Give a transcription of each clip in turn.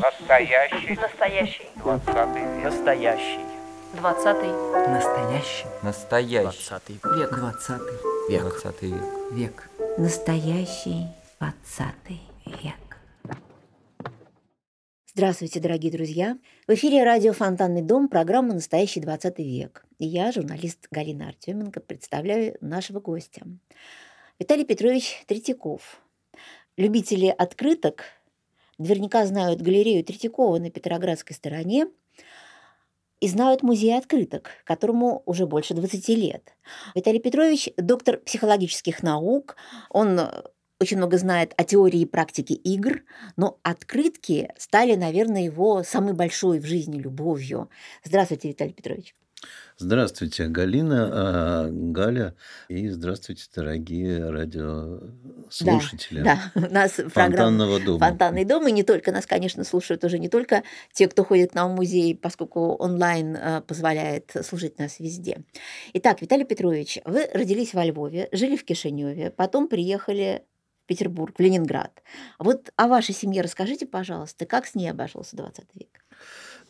Настоящий. Настоящий. Двадцатый век. Настоящий. Двадцатый. Настоящий. Настоящий. Двадцатый Век. Двадцатый. век. Двадцатый век. Век. Настоящий двадцатый век. Здравствуйте, дорогие друзья! В эфире радио «Фонтанный дом» программа «Настоящий 20 век». И я, журналист Галина Артеменко, представляю нашего гостя. Виталий Петрович Третьяков. Любители открыток наверняка знают галерею Третьякова на Петроградской стороне и знают музей открыток, которому уже больше 20 лет. Виталий Петрович – доктор психологических наук, он очень много знает о теории и практике игр, но открытки стали, наверное, его самой большой в жизни любовью. Здравствуйте, Виталий Петрович. Здравствуйте, Галина, а, Галя, и здравствуйте, дорогие радиослушатели Да, да. нас Фонтанного дома. Фонтанный дом, и не только нас, конечно, слушают уже не только те, кто ходит к нам в музей, поскольку онлайн э, позволяет слушать нас везде. Итак, Виталий Петрович, вы родились во Львове, жили в Кишиневе, потом приехали в Петербург, в Ленинград. Вот о вашей семье расскажите, пожалуйста, как с ней обошелся 20 век?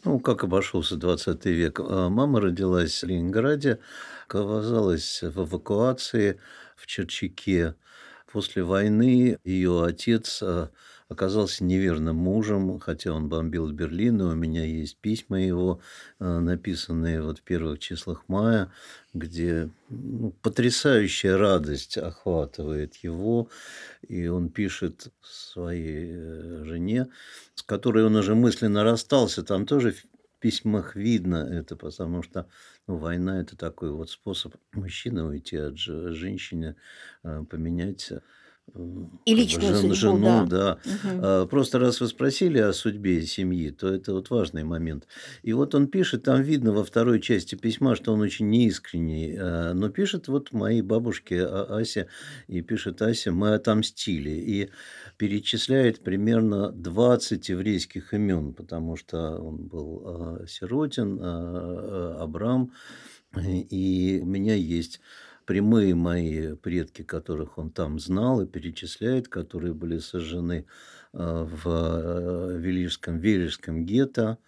Ну, как обошелся 20 век? А, Мама родилась в Ленинграде, оказалась в эвакуации в Черчаке. После войны ее отец а, оказался неверным мужем, хотя он бомбил Берлин, и у меня есть письма его, а, написанные вот в первых числах мая, где ну, потрясающая радость охватывает его, и он пишет своей э, жене, с которой он уже мысленно расстался, там тоже в письмах видно это, потому что ну, война – это такой вот способ мужчины уйти от женщины, э, поменять и личную жен, судьбу, жену, да. да. Угу. Просто раз вы спросили о судьбе семьи, то это вот важный момент. И вот он пишет, там видно во второй части письма, что он очень неискренний, а, но пишет вот моей бабушке а, Асе, и пишет Ася, мы отомстили. И перечисляет примерно 20 еврейских имен, потому что он был Сиротин, Абрам, и у меня есть прямые мои предки, которых он там знал и перечисляет, которые были сожжены э, в э, Велижском, Велижском гетто.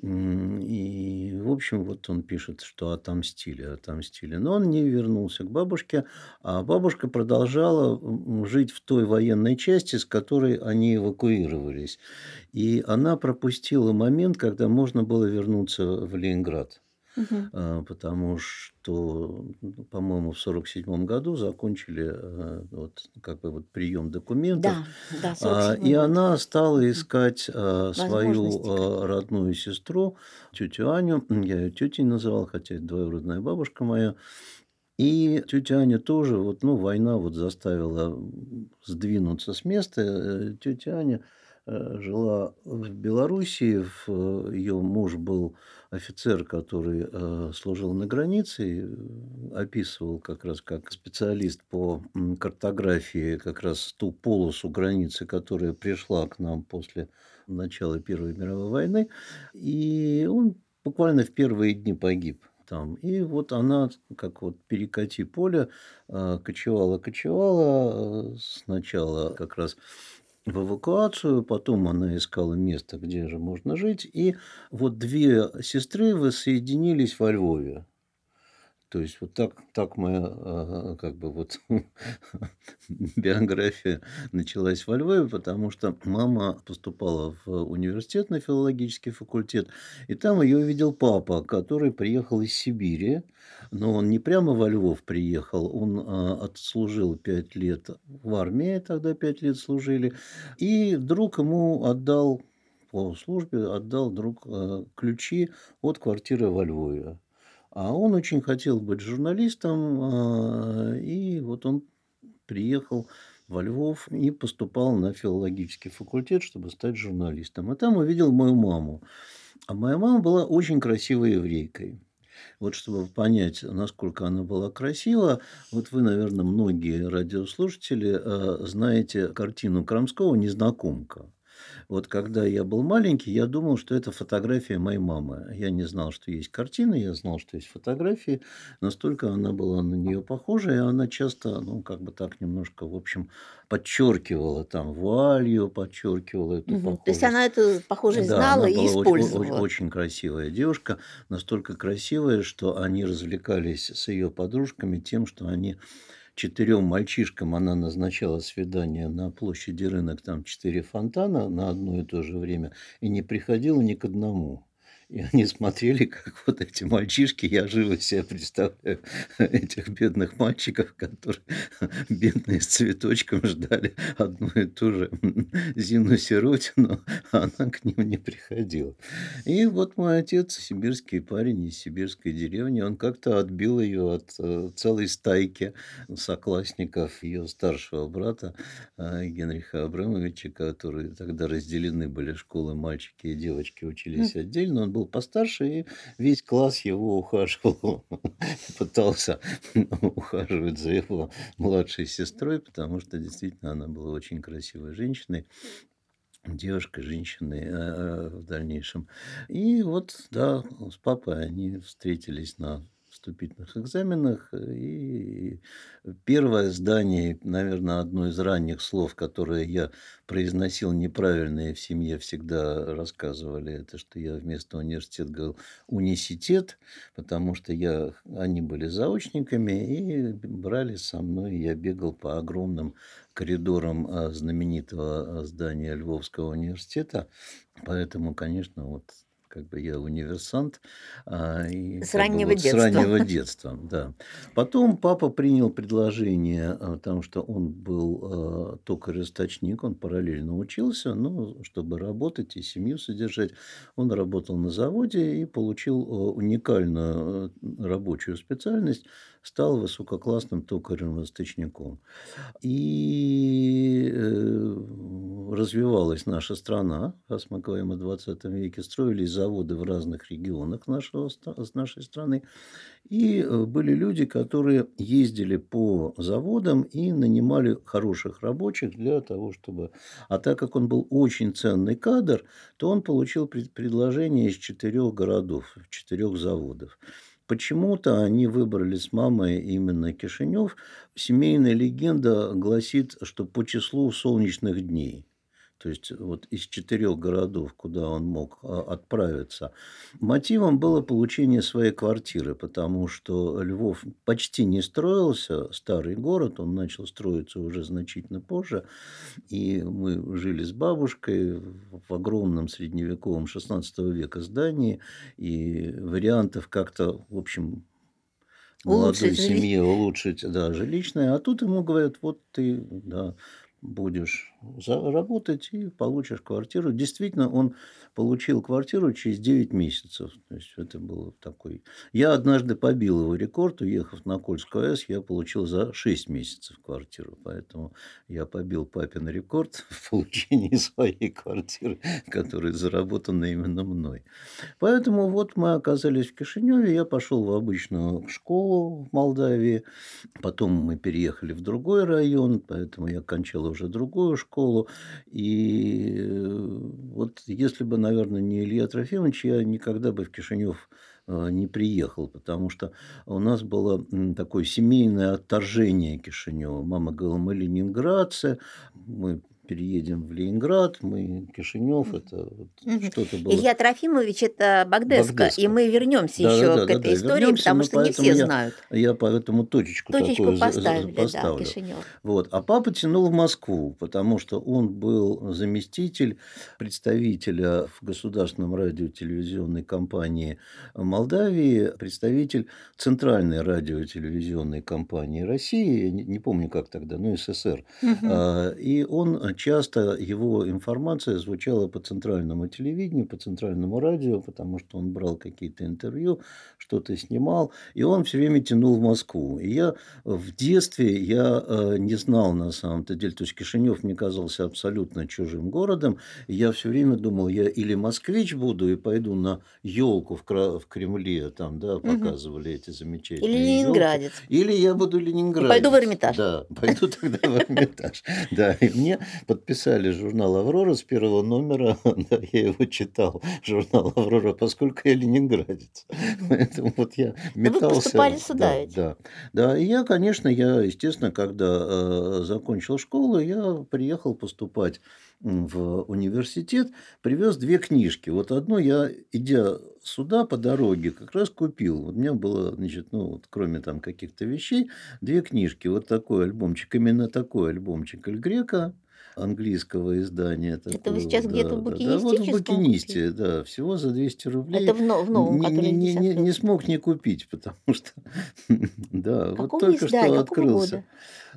И, в общем, вот он пишет, что отомстили, отомстили. Но он не вернулся к бабушке, а бабушка продолжала жить в той военной части, с которой они эвакуировались. И она пропустила момент, когда можно было вернуться в Ленинград. Угу. Потому что, ну, по-моему, в сорок седьмом году закончили э, вот, как бы вот прием документов. Да, да, И она стала искать а, свою а, родную сестру, тетю Аню. Я ее тетей называл, хотя это двоюродная бабушка моя. И тетя Аня тоже, вот, ну, война вот заставила сдвинуться с места. Э, тетя Аня Э, жила в Белоруссии. Ее муж был офицер, который э, служил на границе, описывал как раз как специалист по картографии как раз ту полосу границы, которая пришла к нам после начала Первой мировой войны. И он буквально в первые дни погиб там. И вот она, как вот перекати поле, э, кочевала-кочевала сначала как раз в эвакуацию, потом она искала место, где же можно жить, и вот две сестры воссоединились во Львове. То есть вот так, так моя а, как бы вот биография началась во Львове, потому что мама поступала в университет на филологический факультет, и там ее видел папа, который приехал из Сибири, но он не прямо во Львов приехал, он а, отслужил пять лет в армии, тогда пять лет служили, и друг ему отдал по службе отдал друг а, ключи от квартиры во Львове. А он очень хотел быть журналистом, а, и вот он приехал во Львов и поступал на филологический факультет, чтобы стать журналистом. А там увидел мою маму. А моя мама была очень красивой еврейкой. Вот чтобы понять, насколько она была красива, вот вы, наверное, многие радиослушатели а, знаете картину Крамского «Незнакомка». Вот когда я был маленький, я думал, что это фотография моей мамы. Я не знал, что есть картины, я знал, что есть фотографии. Настолько она была на нее похожа, и она часто, ну, как бы так немножко, в общем, подчеркивала там вуалью, подчеркивала эту Мгм. То есть похожесть. она эту похожесть Да, знала она и была использовала. очень красивая девушка, настолько красивая, что они развлекались с ее подружками тем, что они четырем мальчишкам она назначала свидание на площади рынок, там четыре фонтана на одно и то же время, и не приходила ни к одному. И они смотрели, как вот эти мальчишки, я живо себе представляю этих бедных мальчиков, которые бедные с цветочком ждали одну и ту же Зину Сиротину, а она к ним не приходила. И вот мой отец, сибирский парень из сибирской деревни, он как-то отбил ее от э, целой стайки соклассников ее старшего брата э, Генриха Абрамовича, которые тогда разделены были школы, мальчики и девочки учились отдельно. Он был постарше, и весь класс его ухаживал, пытался ухаживать за его младшей сестрой, потому что действительно она была очень красивой женщиной девушкой, женщиной э, в дальнейшем. И вот, да, с папой они встретились на вступительных экзаменах. И первое здание, наверное, одно из ранних слов, которое я произносил неправильно, и в семье всегда рассказывали, это что я вместо университет говорил университет, потому что я, они были заочниками и брали со мной, я бегал по огромным коридорам а, знаменитого а, здания Львовского университета. Поэтому, конечно, вот как бы я универсант. А, и С как бы раннего вот С детства. раннего детства, да. Потом папа принял предложение, а, потому что он был а, токарь-расточник, он параллельно учился, ну, чтобы работать и семью содержать. Он работал на заводе и получил а, уникальную рабочую специальность, стал высококлассным токарем-расточником. И э, развивалась наша страна, раз мы говорим о 20 веке, строились заводы в разных регионах нашего, нашей страны. И э, были люди, которые ездили по заводам и нанимали хороших рабочих для того, чтобы... А так как он был очень ценный кадр, то он получил пред- предложение из четырех городов, четырех заводов. Почему-то они выбрали с мамой именно Кишинев. Семейная легенда гласит, что по числу солнечных дней. То есть вот из четырех городов, куда он мог а, отправиться, мотивом было получение своей квартиры, потому что Львов почти не строился, старый город, он начал строиться уже значительно позже. И мы жили с бабушкой в огромном средневековом 16 века здании, и вариантов как-то, в общем, молодой Улучшить семье улучшить, да, жилищное. А тут ему говорят, вот ты, да, будешь за- работать и получишь квартиру. Действительно, он получил квартиру через 9 месяцев. То есть это было такой... Я однажды побил его рекорд, уехав на Кольскую АЭС, я получил за 6 месяцев квартиру. Поэтому я побил папин рекорд в получении своей квартиры, которая заработана именно мной. Поэтому вот мы оказались в Кишиневе, я пошел в обычную школу в Молдавии, потом мы переехали в другой район, поэтому я кончал уже другую школу. И э, вот если бы, наверное, не Илья Трофимович, я никогда бы в Кишинев э, не приехал, потому что у нас было такое семейное отторжение Кишинева. Мама говорила, мы ленинградцы, мы переедем в Ленинград, мы Кишинев, это вот Мгм. что-то было. Илья Трофимович это Багдеска. и мы вернемся Да, еще да, да, к да, этой да, истории, вернемся, потому но что не все я- знают. Я поэтому точечку, Точечку такую поставили, да, поставлю. Кишинев. Вот. А папа тянул в Москву, потому что он был заместитель представителя в государственном радиотелевизионной компании Молдавии, представитель Центральной радиотелевизионной компании России, не, не помню как тогда, ну СССР. А, И он часто, его информация звучала по центральному телевидению, по центральному радио, потому что он брал какие-то интервью, что-то снимал, и он все время тянул в Москву. И я в детстве, я э, не знал на самом-то деле, то есть Кишинев мне казался абсолютно чужим городом, и я все время думал, я или москвич буду и пойду на елку в, Кра- в Кремле, там, да, показывали эти замечательные Или ленинградец. Или я буду Ленинград. пойду в Эрмитаж. Да, пойду тогда в Эрмитаж. Да, и мне подписали журнал «Аврора» с первого номера, да, я его читал, журнал «Аврора», поскольку я ленинградец. Поэтому вот я метался. Вы поступали сюда да, ведь? Да, да. И я, конечно, я, естественно, когда э, закончил школу, я приехал поступать в университет, привез две книжки. Вот одну я, идя сюда по дороге, как раз купил. Вот у меня было, значит, ну, вот, кроме там каких-то вещей, две книжки. Вот такой альбомчик, именно такой альбомчик Эль Грека, английского издания. Это вы сейчас да, где-то в да, да, вот в букинистическом Букинисте, да, всего за 200 рублей. Это в, в новом, Не, не, не, не, 10 не смог не купить, потому что, да, вот Какого только издания, что открылся. года?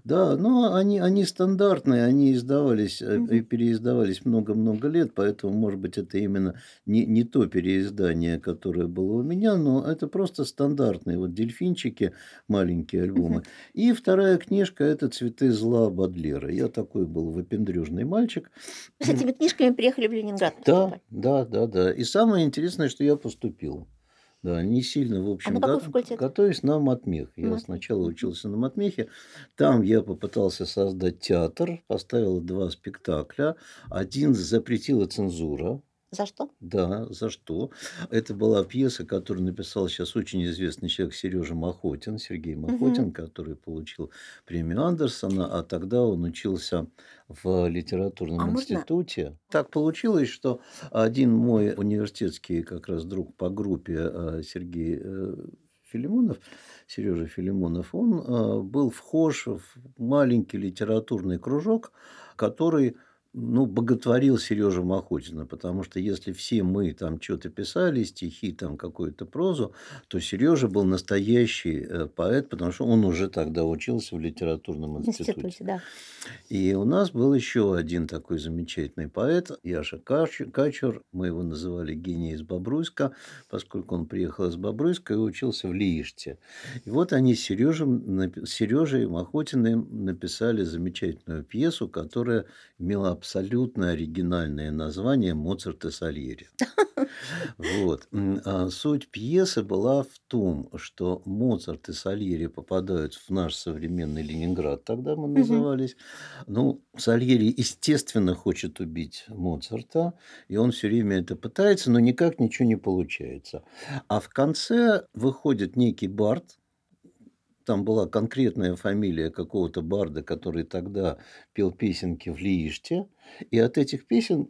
Да, но они, они стандартные, они издавались Мгм. и переиздавались много-много лет, поэтому, может быть, это именно не, не то переиздание, которое было у меня, но это просто стандартные вот дельфинчики, маленькие альбомы. И вторая книжка – это «Цветы зла» Бадлера. Я такой был выпендрежный мальчик. С этими книжками приехали в Ленинград. Да, да, да, да. И самое интересное, что я поступил. Да, не сильно, в общем, А на го- готовясь на матмех. Я Матмех. сначала учился на матмехе. Там я попытался создать театр, поставил два спектакля. Один запретила цензура. За что? Да, за что? Это была пьеса, которую написал сейчас очень известный человек Сережа Махотин, Сергей Махотин, который получил премию Андерсона, а тогда он учился в литературном А можно- институте. Так получилось, что один мой университетский как раз друг по группе э, Сергей э, Филимонов, Сережа Филимонов, он э, был вхож в маленький литературный кружок, который ну, боготворил Сережу Махотина, потому что если все мы там что-то писали, стихи, там какую-то прозу, то Сережа был настоящий э, поэт, потому что он уже тогда учился в литературном институте. институте, да. И у нас был еще один такой замечательный поэт, Яша Кач- Качур. Мы его называли гений из Бобруйска, поскольку он приехал из Бобруйска и учился в Лииште. И вот они с Сережей, напи- с Сережей Махотиным написали замечательную пьесу, которая имела абсолютно оригинальное название «Моцарт и Сальери». Вот. А Суть пьесы была в том, что Моцарт и Сальери попадают в наш современный Ленинград, тогда мы назывались. Ну, Сальери, естественно, хочет убить Моцарта, и он все время это пытается, но никак ничего не получается. А в конце выходит некий бард, там была конкретная фамилия какого-то барда, который тогда пел песенки в Лииште, и от этих песен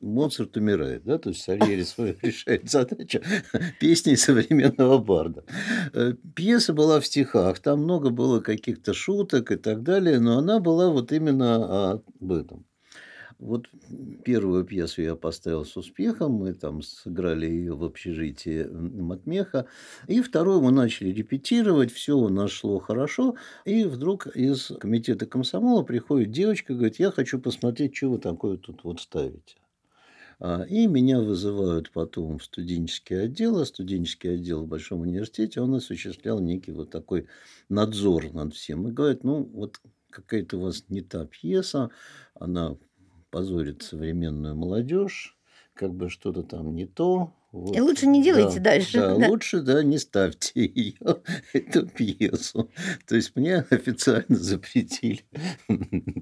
Моцарт умирает, да, то есть Сальери свою решает задачу песней современного барда. Э, Пьеса была в стихах, там много было каких-то шуток и так далее, но она была вот именно об этом. Вот первую пьесу я поставил с успехом, мы там сыграли ее в общежитии Матмеха, и вторую мы начали репетировать, все у нас шло хорошо, и вдруг из комитета комсомола приходит девочка, говорит, я хочу посмотреть, что вы такое тут вот ставите. А, И меня вызывают потом в студенческий отдел, а студенческий отдел в Большом университете, он осуществлял некий вот такой надзор над всем. И говорят, ну вот какая-то у вас не та пьеса, она позорит современную молодежь, как бы что-то там не то. Вот, И лучше не делайте да, дальше, Да, да. лучше, да, не ставьте ее, эту пьесу. То есть мне официально запретили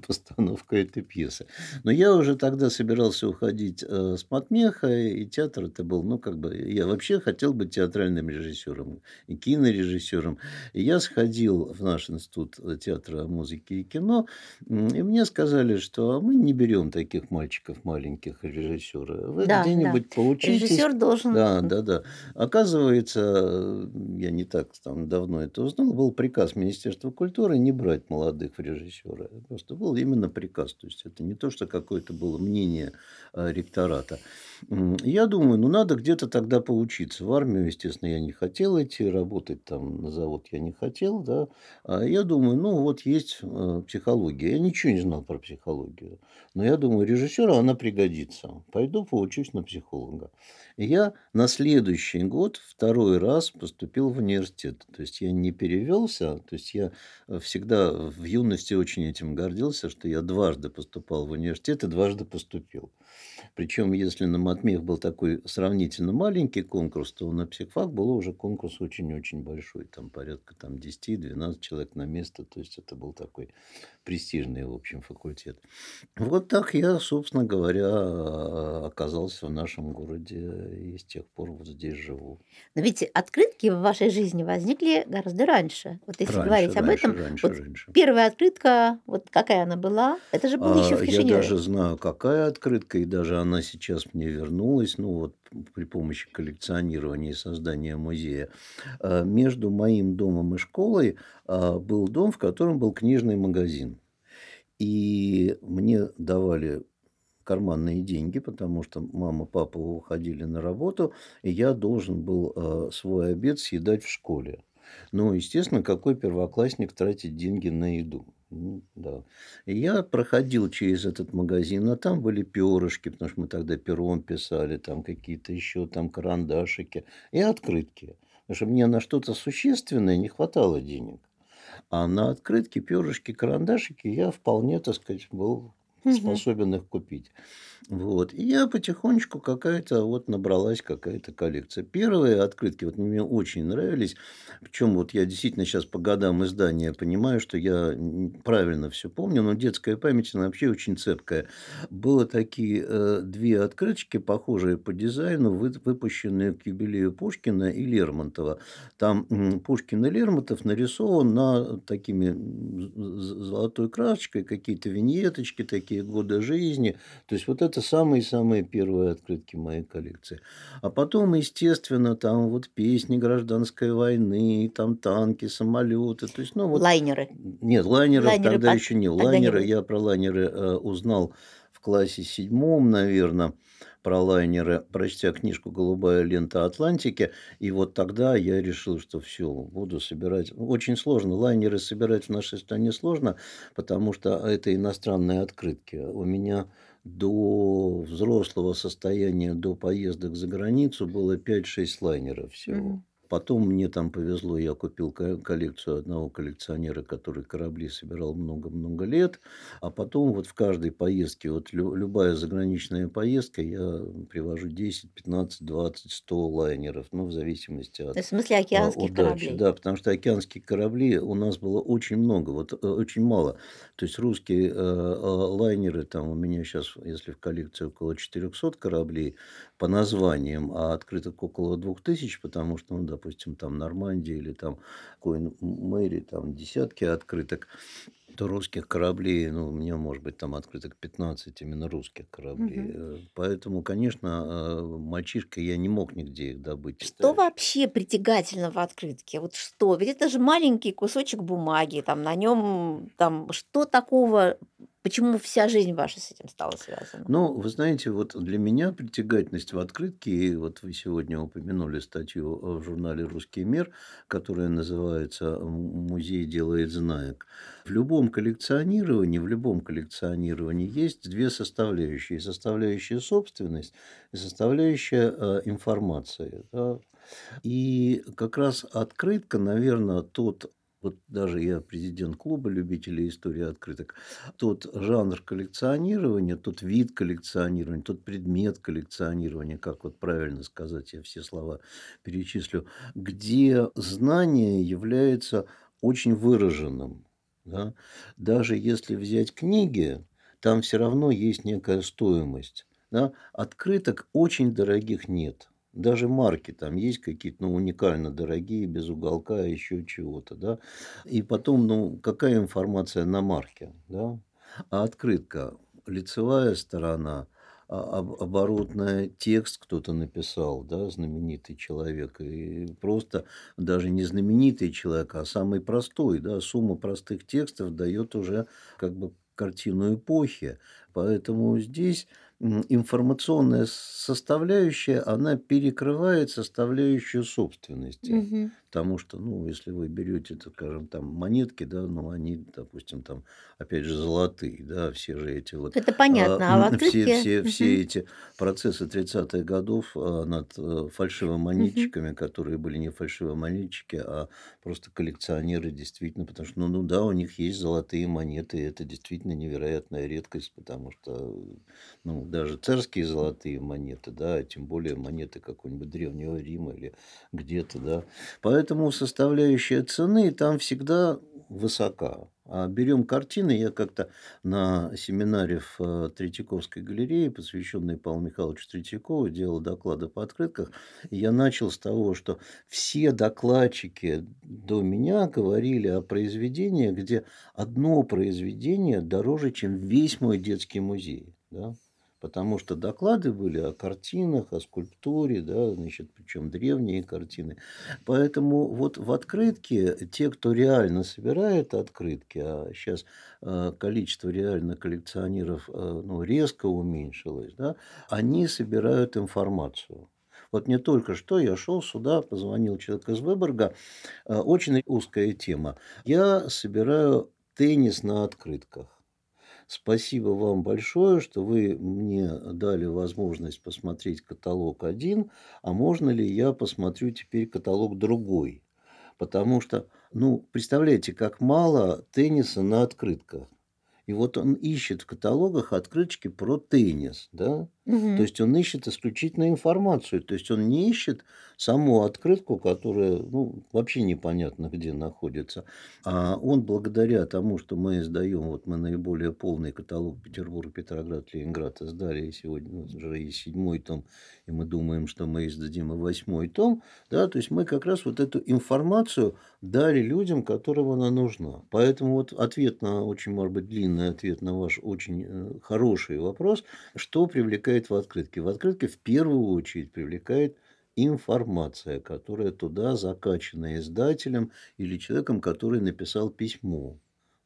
постановку этой пьесы. Но я уже тогда собирался уходить э, с Матмеха, и театр это был, ну, как бы, я вообще хотел быть театральным режиссером и кинорежиссером. И я сходил в наш институт театра музыки и кино, и мне сказали, что мы не берем таких мальчиков маленьких режиссера. Вы Да, да. где-нибудь поучитесь. Режиссер должен... Да, да, да. Оказывается, я не так там давно это узнал, был приказ Министерства культуры не брать молодых в режиссера. Просто был именно приказ. То есть это не то, что какое-то было мнение э, ректората. Я думаю, ну надо где-то тогда поучиться. В армию, естественно, я не хотел идти, работать там на завод я не хотел, да. А я думаю, ну вот есть э, психология. Я ничего не знал про психологию. Но я думаю, режиссеру она пригодится. Пойду поучусь на психолога. Я на следующий год второй раз поступил в университет. То есть я не перевелся, то есть я э, всегда в юности очень этим гордился, что я дважды поступал в университет и дважды поступил. Причем, если на матмех был такой сравнительно маленький конкурс, то на психфак был уже конкурс очень-очень большой. Там порядка там, 10-12 человек на место. То есть это был такой престижный, в общем, факультет. Вот так я, собственно говоря, оказался в нашем городе и с тех пор вот здесь живу. Но ведь открытки в вашей жизни возникли гораздо раньше. Вот если Раньше, говорить об раньше, этом, раньше, вот раньше. первая открытка, вот какая она была, это же было еще А, в Я Кишиневе. даже знаю, какая открытка, и даже она сейчас мне вернулась, ну вот при помощи коллекционирования и создания музея. А, Между моим домом и школой а, был дом, в котором был книжный магазин. И мне давали карманные деньги, потому что мама, папа уходили на работу, и я должен был а, свой обед съедать в школе. Ну, естественно, какой первоклассник тратит деньги на еду? Да. И я проходил через этот магазин, а там были перышки, потому что мы тогда пером писали, там какие-то еще там карандашики и открытки. Потому что мне на что-то существенное не хватало денег. А на открытки, перышки, карандашики я вполне, так сказать, был способен их купить. Вот. И я потихонечку какая-то вот набралась какая-то коллекция. Первые открытки вот мне очень нравились. Причем вот я действительно сейчас по годам издания понимаю, что я правильно все помню, но детская память она вообще очень цепкая. Было такие э, две открыточки, похожие по дизайну, вы- выпущенные к юбилею Пушкина и Лермонтова. Там м, Пушкин и Лермонтов нарисован на такими золотой красочкой, какие-то виньеточки, такие годы жизни. То есть вот это самые-самые первые открытки моей коллекции. А потом, естественно, там вот песни гражданской войны, там танки, самолеты. То есть, ну вот Лайнеры. нет, лайнеров Лайнеры тогда пот- еще не. тогда не Лайнеры, было. я про лайнеры э, узнал в классе седьмом, наверное, про лайнеры, прочтя книжку «Голубая лента Атлантики». И вот тогда я решил, что все, буду собирать. Очень сложно. Лайнеры собирать в нашей стране сложно, потому что это иностранные открытки. У меня до взрослого состояния, до поездок за границу было 5-6 лайнеров всего. Мгм. Потом мне там повезло, я купил ко- коллекцию одного коллекционера, который корабли собирал много-много лет. А потом вот в каждой поездке, вот лю- любая заграничная поездка, я привожу 10, 15, 20, 100 лайнеров, ну, в зависимости от В смысле а, океанских удачи. кораблей. Да, потому что океанские корабли у нас было очень много, вот э, очень мало. То есть русские э, э, лайнеры, там у меня сейчас, если в коллекции около 400 кораблей по названиям, а открыток около 2000, потому что, ну, допустим, там Нормандия или там Коин Мэри, там десятки открыток, то русских кораблей, ну, у меня, может быть, там открыток 15 именно русских кораблей. Э, Поэтому, конечно, э, мальчишка, я не мог нигде их добыть. Что вообще притягательно в открытке? Вот что? Ведь это же маленький кусочек бумаги, там на нем там что такого? Почему вся жизнь ваша с этим стала связана? Ну, вы знаете, вот для меня притягательность в открытке, и вот вы сегодня упомянули статью в журнале «Русский мир», которая называется «М- «Музей делает знаек». В любом коллекционировании, в любом коллекционировании есть две составляющие. Составляющая собственность и составляющая э, информация. да. И как раз открытка, наверное, тот вот даже я президент клуба любителей истории открыток, тот жанр коллекционирования, тот вид коллекционирования, тот предмет коллекционирования, как вот правильно сказать, я все слова перечислю, где знание является очень выраженным. Да. Даже если взять книги, там все равно есть некая стоимость. да. Открыток очень дорогих нет. Даже марки там есть какие-то, ну, уникально дорогие, без уголка, еще чего-то, да. И потом, ну, какая информация на марке, да? А открытка, лицевая сторона, а- об- оборотная текст кто-то написал, да, знаменитый человек, и просто даже не знаменитый человек, а самый простой, да, сумма простых текстов дает уже как бы картину эпохи. Поэтому здесь информационная составляющая, она перекрывает составляющую собственности. Мгм. Потому что, ну, если вы берете, так скажем, там монетки, да, ну, они, допустим, там, опять же, золотые, да, все же эти вот Это понятно, а м, все, все, все Мгм. эти процессы 30-х годов а, над э, фальшивомонетчиками, которые были не фальшивомонетчики, а просто коллекционеры действительно, потому что, ну, ну да, у них есть золотые монеты, и это действительно невероятная редкость, потому что, ну, даже царские золотые монеты, да, а тем более монеты какого-нибудь Древнего Рима или где-то, да. Поэтому поэтому составляющая цены там всегда высока. А берем картины. Я как-то на семинаре в э, Третьяковской галерее, посвященной Павлу Михайловичу Третьякову, делал доклады по открытках. Я начал с того, что все докладчики до меня говорили о произведениях, где одно произведение дороже, чем весь мой детский музей. Да? Потому что доклады были о картинах, о скульптуре, да, значит, причем древние картины. Поэтому вот в открытке те, кто реально собирает открытки, а сейчас э, количество реально коллекционеров э, ну, резко уменьшилось, да, они собирают информацию. Вот не только что я шел сюда, позвонил человек из Выборга, э, очень узкая тема. Я собираю теннис на открытках. Спасибо вам большое, что вы мне дали возможность посмотреть каталог один, а можно ли я посмотрю теперь каталог другой? Потому что, ну, представляете, как мало тенниса на открытках. И вот он ищет в каталогах открыточки про теннис, да? То есть он ищет исключительно информацию. То есть он не ищет саму открытку, которая ну, вообще непонятно где находится. А он благодаря тому, что мы издаем, вот мы наиболее полный каталог Петербург, Петроград, Ленинград издали, и сегодня уже и седьмой том, и мы думаем, что мы издадим и восьмой том, да, то есть мы как раз вот эту информацию дали людям, которым она нужна. Поэтому вот ответ на, очень, может быть, длинный ответ на ваш очень э, хороший вопрос, что привлекает привлекает в открытке? В открытке в первую очередь привлекает информация, которая туда закачана издателем или человеком, который написал письмо.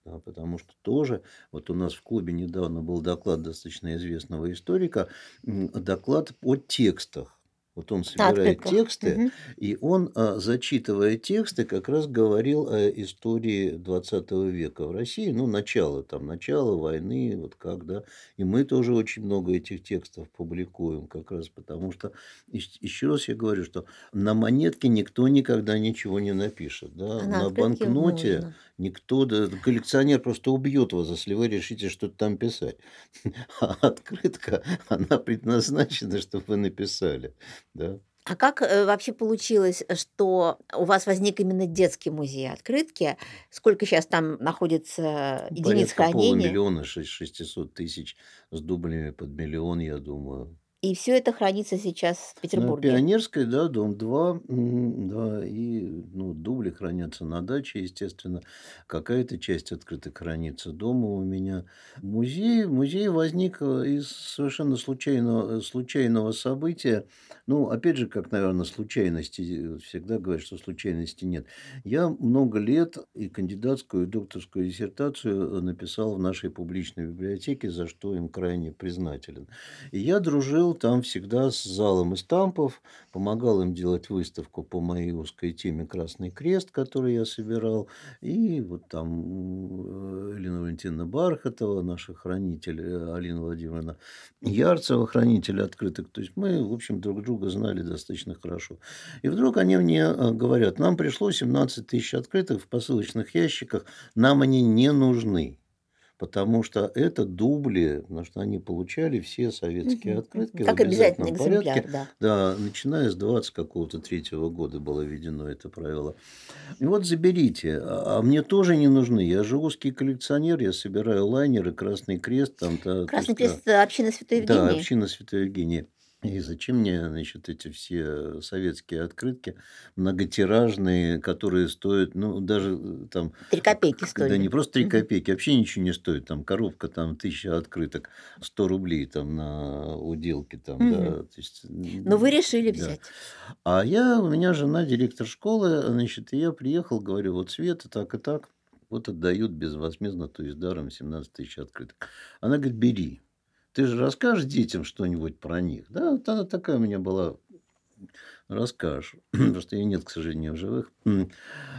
Да, потому что тоже, вот у нас в клубе недавно был доклад достаточно известного историка, доклад о текстах. Вот он собирает тексты, Мгм. и он, а, зачитывая тексты, как раз говорил о истории 20 века в России, ну, начало там, начало войны, вот как, да. И мы тоже очень много этих текстов публикуем, как раз потому что, ещ- еще раз я говорю, что на монетке никто никогда ничего не напишет, да. А на банкноте можно. никто, да, коллекционер просто убьет вас, если вы решите что-то там писать. А открытка, она предназначена, чтобы вы написали, да. А как э, вообще получилось, что у вас возник именно детский музей открытки? Сколько сейчас там находится единиц Порядка хранения? полумиллиона, шесть- 600 тысяч с дублями под миллион, я думаю. И все это хранится сейчас в На Петербурге. Пионерской, да, дом 2, да, и ну, дубли хранятся на даче, естественно. Какая-то часть открыток хранится дома у меня. Музей, музей возник э, из совершенно случайного, случайного события. Ну, опять же, как, наверное, случайности, э, всегда говорят, что случайности нет. Я много лет и кандидатскую, и докторскую диссертацию э, написал в нашей публичной библиотеке, за что им крайне признателен. И я дружил там всегда с залом эстампов, помогал им делать выставку по моей узкой теме «Красный крест», который я собирал. И вот там Елена Валентиновна Бархатова, наша хранитель, э, Алина Владимировна Ярцева, хранитель открыток. То есть мы, в общем, друг друга знали достаточно хорошо. И вдруг они мне э, говорят, нам пришло 17 тысяч открыток в посылочных ящиках, нам они не нужны. Потому что это дубли, потому что они получали все советские открытки в Как обязательный обязательном порядке. да. Да, начиная с 20 какого-то третьего года было введено это правило. И вот заберите. А а мне тоже не нужны. Я же узкий коллекционер, я собираю лайнеры, Красный Крест. Там, то, то Красный да. крест община Святой Да, Евгении. община Святой Евгении. И зачем мне, значит, эти все советские открытки многотиражные, которые стоят, ну, даже э, там, Три копейки да стоили. не просто 3 Мгм. копейки, вообще ничего не стоит. Там коробка, там тысяча открыток, 100 рублей там на уделке там, да. То есть, Но вы решили да. взять. А я, у меня жена директор школы, значит, и я приехал, говорю, вот Света так и так, вот отдают безвозмездно, то есть даром 17 тысяч открыток. Она говорит, бери. Ты же расскажешь детям что-нибудь про них? Да, вот она такая у меня была расскажешь, потому что ее нет, к сожалению, в живых.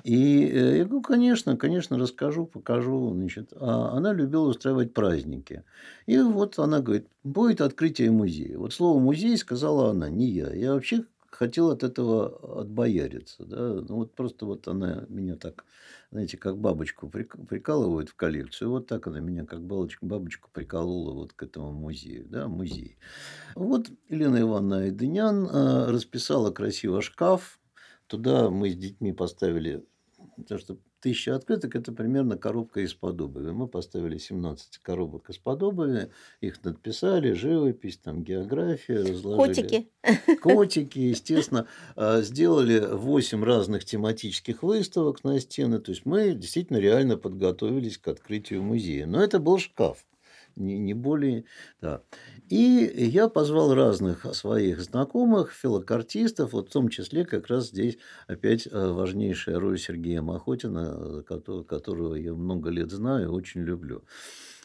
И э, я говорю, конечно, конечно, расскажу, покажу. Значит. А она любила устраивать праздники. И вот она говорит, будет открытие музея. Вот слово «музей» сказала она, не я. Я вообще хотел от этого отбояриться. Да? Ну, вот просто вот она меня так, знаете, как бабочку прик- прикалывает в коллекцию. Вот так она меня как бабочку, приколола вот к этому музею. Да, музей. Вот Елена Ивановна Айдынян э, расписала красиво шкаф, туда мы с детьми поставили, потому что тысяча открыток – это примерно коробка из-под обуви. Мы поставили 17 коробок из-под обуви, их надписали, живопись, там география, разложили. Котики. Котики, естественно. А, сделали 8 разных тематических выставок на стены. То есть мы действительно реально подготовились к открытию музея. Но это был шкаф не, не более. Да. И я позвал разных своих знакомых, филокартистов, вот в том числе как раз здесь опять э, важнейшая роль Сергея Махотина, которого, которого я много лет знаю и очень люблю.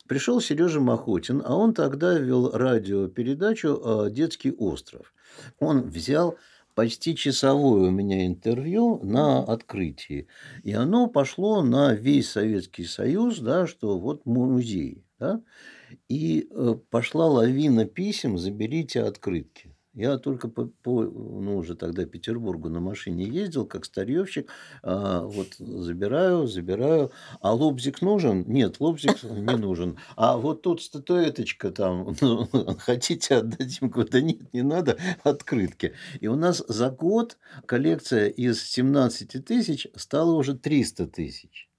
Пришел Сережа Махотин, а он тогда вел радиопередачу «Детский остров». Он взял почти часовое у меня интервью на открытии. И оно пошло на весь Советский Союз, да, что вот музей. Да? И э, пошла лавина писем «заберите открытки». Я только по, по ну, уже тогда Петербургу на машине ездил, как старьевщик. А, вот забираю, забираю. А лобзик нужен? Нет, лобзик не нужен. А вот тут статуэточка там, ну, хотите отдать им? Да нет, не надо, открытки. И у нас за год коллекция из 17 тысяч стала уже 300 тысяч.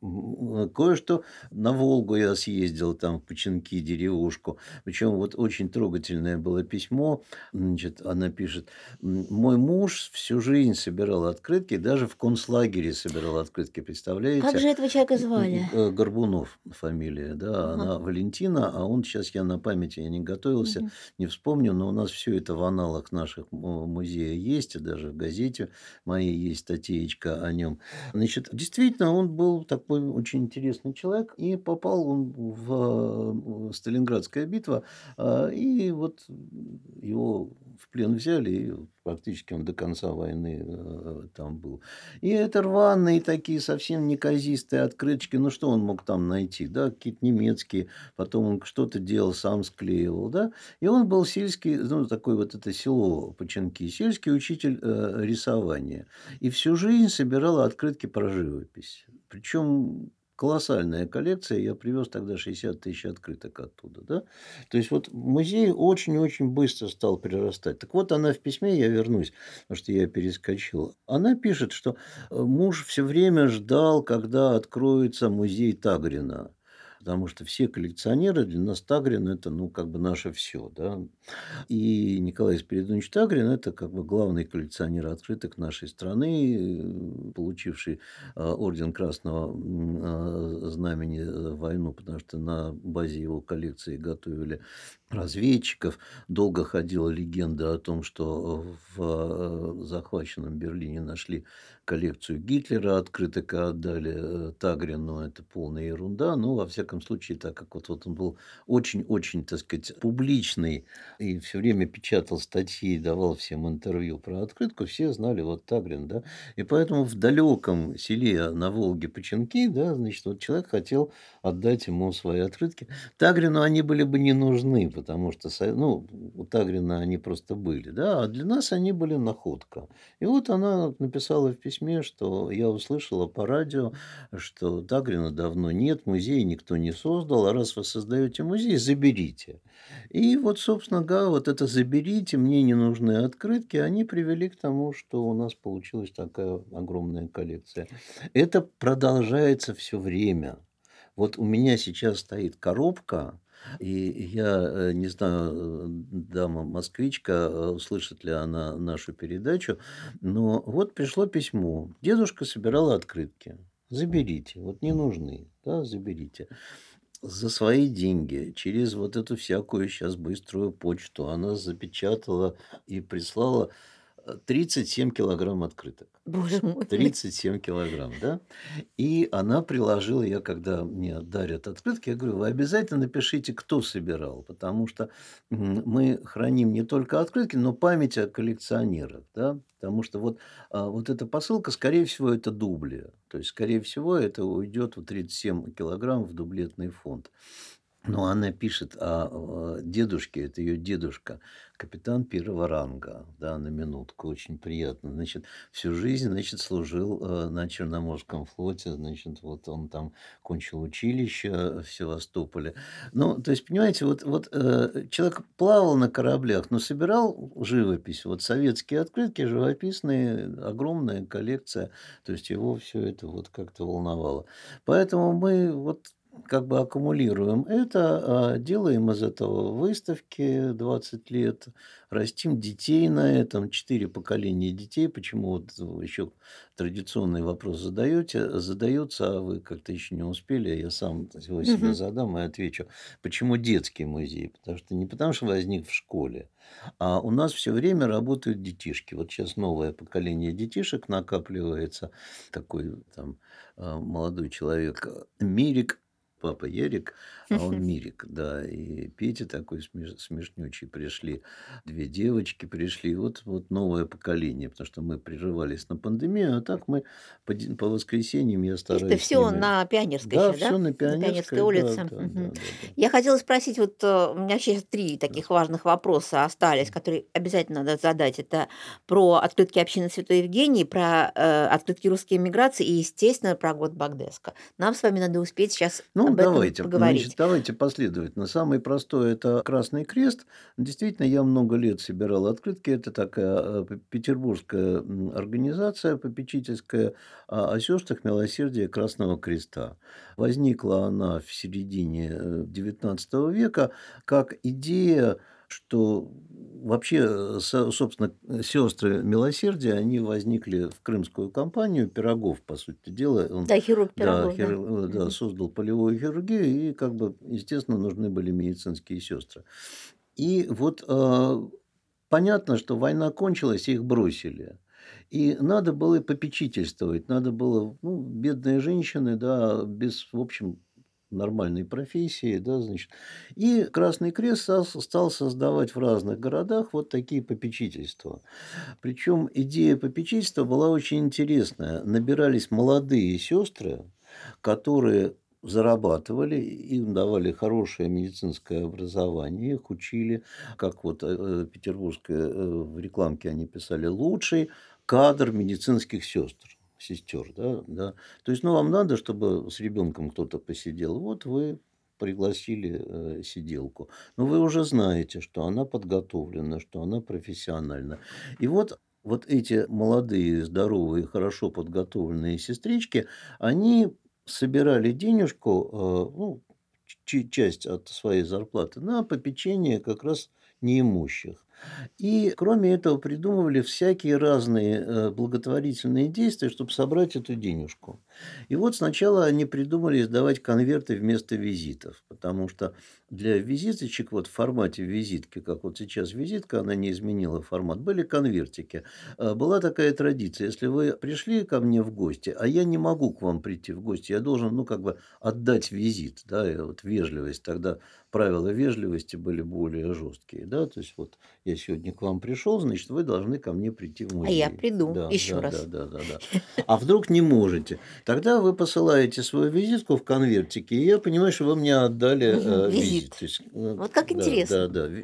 Кое-что на Волгу я съездил, там в Починки, деревушку. Причем вот очень трогательное было письмо. Значит, она пишет, мой муж всю жизнь собирал открытки, даже в концлагере собирал открытки, представляете? Как же этого человека звали? Э, Горбунов фамилия, да, ага. она Валентина, а он сейчас, я на памяти я не готовился, угу. не вспомню, но у нас все это в аналах наших музея есть, и даже в газете моей есть статейка о нем. Значит, действительно, он был такой такой очень интересный человек, и попал он в Сталинградская битва, а, и вот его в плен взяли, и практически он до конца войны э, там был. И это рваные такие совсем неказистые открыточки, ну что он мог там найти, да, какие-то немецкие, потом он что-то делал, сам склеивал, да, и он был сельский, ну, такой вот это село Починки, сельский учитель э, рисования, и всю жизнь собирал открытки про живопись. Причем колоссальная коллекция. Я привез тогда 60 тысяч открыток оттуда. Да? То есть, вот музей очень-очень быстро стал прирастать. Так вот, она в письме, я вернусь, потому что я перескочил. Она пишет, что э, муж все время ждал, когда откроется музей Тагрина потому что все коллекционеры для нас Тагрин – это, ну, как бы наше все, да. И Николай Спиридонович Тагрин – это как бы главный коллекционер открыток нашей страны, получивший а, орден Красного а, Знамени в войну, потому что на базе его коллекции готовили разведчиков. Долго ходила легенда о том, что в э, захваченном Берлине нашли коллекцию Гитлера, открыток отдали э, Тагрину. Это полная ерунда. Но, во всяком случае, так как вот, вот он был очень-очень, так сказать, публичный и все время печатал статьи, давал всем интервью про открытку, все знали вот Тагрин, да. И поэтому в далеком селе на Волге Починки, да, значит, вот человек хотел отдать ему свои открытки. Тагрину они были бы не нужны, потому что ну, у Тагрина они просто были, да, а для нас они были находка. И вот она написала в письме, что я услышала по радио, что Тагрина давно нет, музей никто не создал, а раз вы создаете музей, заберите. И вот, собственно говоря, вот это «заберите, мне не нужны открытки», они привели к тому, что у нас получилась такая огромная коллекция. Это продолжается все время. Вот у меня сейчас стоит коробка, и я э, не знаю, э, дама москвичка, э, услышит ли она нашу передачу, но вот пришло письмо. Дедушка собирал открытки. Заберите, вот не нужны, да, заберите. За свои деньги, через вот эту всякую сейчас быструю почту, она запечатала и прислала 37 килограмм открыток. Боже мой. 37 килограмм, да? И она приложила, я когда мне дарят открытки, я говорю, вы обязательно напишите, кто собирал, потому что мы храним не только открытки, но память о коллекционерах, да? Потому что вот, а, вот эта посылка, скорее всего, это дубли. То есть, скорее всего, это уйдет в 37 килограмм в дублетный фонд. Но она пишет о э, дедушке, это ее дедушка, капитан первого ранга, да, на минутку, очень приятно. Значит, всю жизнь, значит, служил э, на Черноморском флоте, значит, вот он там кончил училище в Севастополе. Ну, то есть, понимаете, вот, вот э, человек плавал на кораблях, но собирал живопись, вот советские открытки, живописные, огромная коллекция, то есть его все это вот как-то волновало. Поэтому мы вот как бы аккумулируем это, а, делаем из этого выставки 20 лет, растим детей на этом, 4 поколения детей. Почему вот еще традиционный вопрос задаете, задается, а вы как-то еще не успели, а я сам его себе задам и отвечу. Почему детский музей? Потому что не потому, что возник в школе, а у нас все время работают детишки. Вот сейчас новое поколение детишек накапливается. Такой там а, молодой человек, Мирик, папа Ярик, а он Мирик, да, и Петя такой смеш, смешнючий пришли, две девочки пришли, вот, вот новое поколение, потому что мы прерывались на пандемию, а так мы по, по воскресеньям я стараюсь... Это все на Пионерской да, еще, да? все на Пионерской, Пионерской улице. Да, да, угу. да, да, да. Я хотела спросить, вот э, у меня сейчас три таких важных вопроса остались, которые обязательно надо задать. Это про открытки общины Святой Евгении, про э, открытки русской эмиграции и, естественно, про год Багдеска. Нам с вами надо успеть сейчас ну, об давайте, этом поговорить. Значит, давайте последовательно. Самый простой – это Красный Крест. Действительно, я много лет собирал открытки. Это такая э, петербургская организация попечительская о сестрах милосердия Красного Креста. Возникла она в середине XIX века как идея что вообще, собственно, сестры милосердия, они возникли в крымскую кампанию Пирогов, по сути дела. Он, да, хирург Пирогов. Да, хир, да, создал полевую хирургию, и, как бы, естественно, нужны были медицинские сестры. И вот э, понятно, что война кончилась, и их бросили. И надо было попечительствовать, надо было, ну, бедные женщины, да, без, в общем, нормальной профессии, да, значит. И Красный Крест стал, создавать в разных городах вот такие попечительства. Причем идея попечительства была очень интересная. Набирались молодые сестры, которые зарабатывали, им давали хорошее медицинское образование, их учили, как вот э, петербургская э, в рекламке они писали, лучший кадр медицинских сестр сестер, да, да. То есть, ну, вам надо, чтобы с ребенком кто-то посидел. Вот вы пригласили э, сиделку. Но вы уже знаете, что она подготовлена, что она профессиональна. И вот вот эти молодые, здоровые, хорошо подготовленные сестрички, они собирали денежку, э, ну, часть от своей зарплаты на попечение как раз неимущих. И кроме этого придумывали всякие разные э, благотворительные действия, чтобы собрать эту денежку. И вот сначала они придумали издавать конверты вместо визитов, потому что для визиточек вот в формате визитки, как вот сейчас визитка, она не изменила формат, были конвертики. А, была такая традиция, если вы пришли ко мне в гости, а я не могу к вам прийти в гости, я должен, ну, как бы отдать визит, да, и вот вежливость, тогда правила вежливости были более жесткие, да, то есть вот я сегодня к вам пришел, значит, вы должны ко мне прийти в музей. А я приду да, еще да, раз. Да, да, да, да. А вдруг не можете? Тогда вы посылаете свою визитку в конвертике, и я понимаю, что вы мне отдали э, Визит. визит. Есть, э, Вот как да, интересно. Да, да.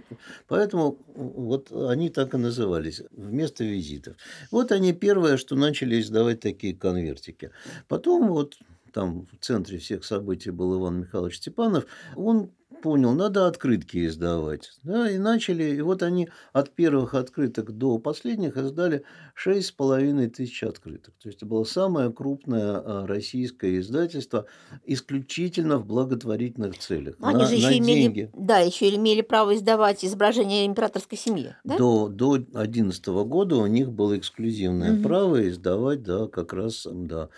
Поэтому вот они так и назывались, вместо визитов. Вот они первое, что начали издавать такие конвертики. Потом вот там в центре всех событий был Иван Михайлович Степанов, он понял, надо открытки издавать. Да, и начали, и вот они от первых открыток до последних издали шесть с половиной тысяч открыток. То есть это было самое крупное а, российское издательство исключительно в благотворительных целях. Ну, Они на, же еще на имели, деньги. да, еще имели право издавать изображение императорской семьи, да? До, до 2011 года у них было эксклюзивное Мгм. право издавать, да, как раз, да.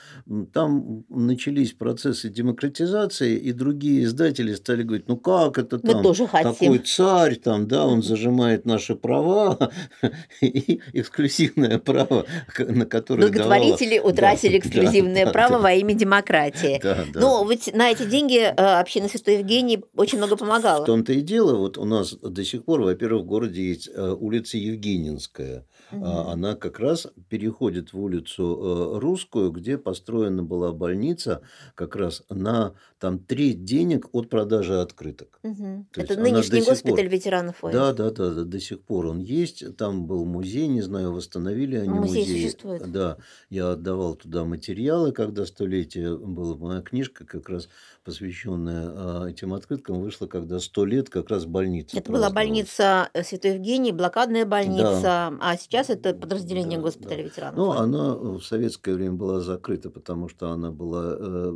Там начались процессы демократизации, и другие издатели стали говорить, ну как это Мы там, тоже такой хотим. царь, там, да, он зажимает наши права, и эксклюзивное право, на которое давала... Благотворители Да, утратили да, эксклюзивное да, право да, во имя демократии. да, да. Ну, ведь на эти деньги э, община Святой Евгении очень много В помогала. том-то и дело, вот у нас до сих пор, во-первых, в городе есть э, улица Евгенинская. Мгм. Она как раз переходит в улицу э, Русскую, где построена была больница как раз на там треть денег от продажи открыток. То Это нынешний госпиталь пор. ветеранов войны. Да, да, да, да, до сих пор он есть. Там был музей, не знаю, восстановили они Музей музей. существует. Да, я отдавал туда материалы, когда столетие было. Моя книжка, как раз посвященная а, этим открыткам, вышла, когда сто лет как раз больница Это была больница э, Святой Евгений, блокадная больница, а сейчас это подразделение Да, госпиталя да. ветеранов Ну, она в советское время была закрыта, потому что она была э,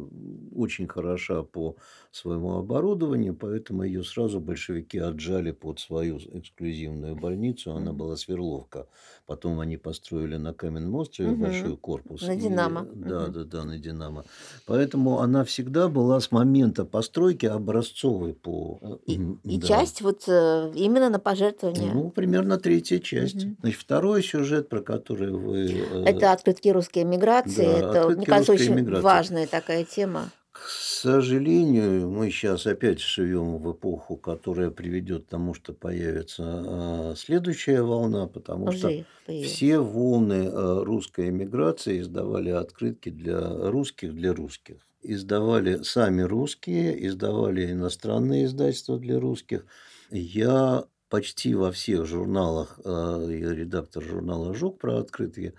очень хороша по своему оборудованию, поэтому ее сразу большевики отжали под свою эксклюзивную больницу. Она была Сверловка. Потом они построили на Каменном острове Мгм. большой корпус. На И- «Динамо». Да, Мгм. да, да, на Динамо. Поэтому она всегда была с момента постройки образцовой по... И, м, и да. часть вот э, именно на пожертвование. Ну, примерно третья часть. Мгм. Значит, второй сюжет, про который вы... э, Это открытки русской эмиграции. да, это, мне кажется, очень эмиграции. важная такая тема. К сожалению, мы сейчас опять живем в эпоху, которая приведет к тому, что появится а, следующая волна, потому что Уже появилась. все волны а, русской эмиграции издавали открытки для русских, для русских. Издавали сами русские, издавали иностранные издательства для русских. Я почти во всех журналах, а, я редактор журнала «Жук» про открытки,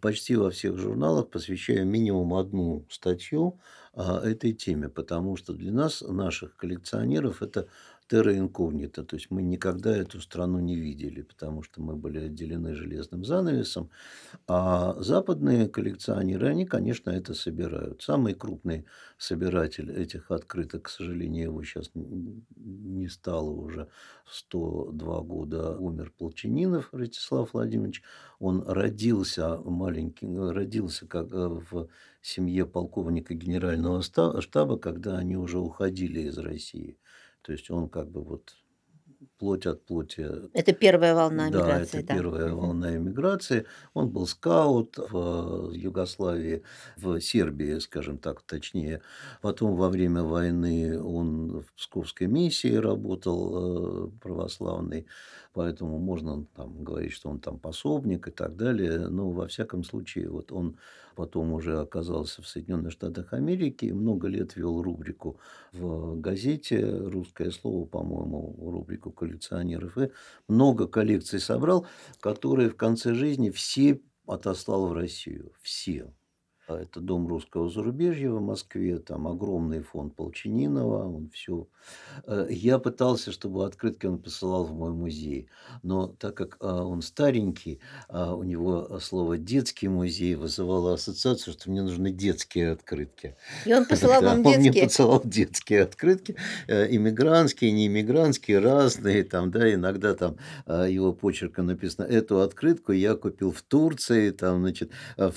почти во всех журналах посвящаю минимум одну статью этой теме, потому что для нас, наших коллекционеров, это терра инкогнита, то есть мы никогда эту страну не видели, потому что мы были отделены железным занавесом, а западные коллекционеры, они, конечно, это собирают. Самый крупный собиратель этих открыток, к сожалению, его сейчас не стало уже 102 года, умер Полчининов Ростислав Владимирович. Он родился маленьким, родился как э, в семье полковника генерального штаба, когда они уже уходили из России. То есть он как бы вот плоть от плоти Это первая волна да, миграции, это да. первая Мгм. волна эмиграции. Он был скаут в Югославии, в Сербии, скажем так, точнее. Потом во время войны он в Псковской миссии работал э, православный, поэтому можно там говорить, что он там пособник и так далее. Но во всяком случае, вот он потом уже оказался в Соединенных Штатах Америки и много лет вел рубрику в газете «Русское слово», по-моему, рубрику коллекционеров. И много коллекций собрал, которые в конце жизни все отослал в Россию. Все. А Это дом русского зарубежья в Москве, там огромный фонд Полчининова, он все. Я пытался, чтобы открытки он посылал в мой музей, но так как а, он старенький, а у него слово детский музей вызывало ассоциацию, что мне нужны детские открытки. И он посылал Да, вам он мне детские. посылал детские открытки, э, иммигрантские, не иммигрантские, разные, там, да, иногда там его почерком написано, эту открытку я купил в Турции, там, значит, в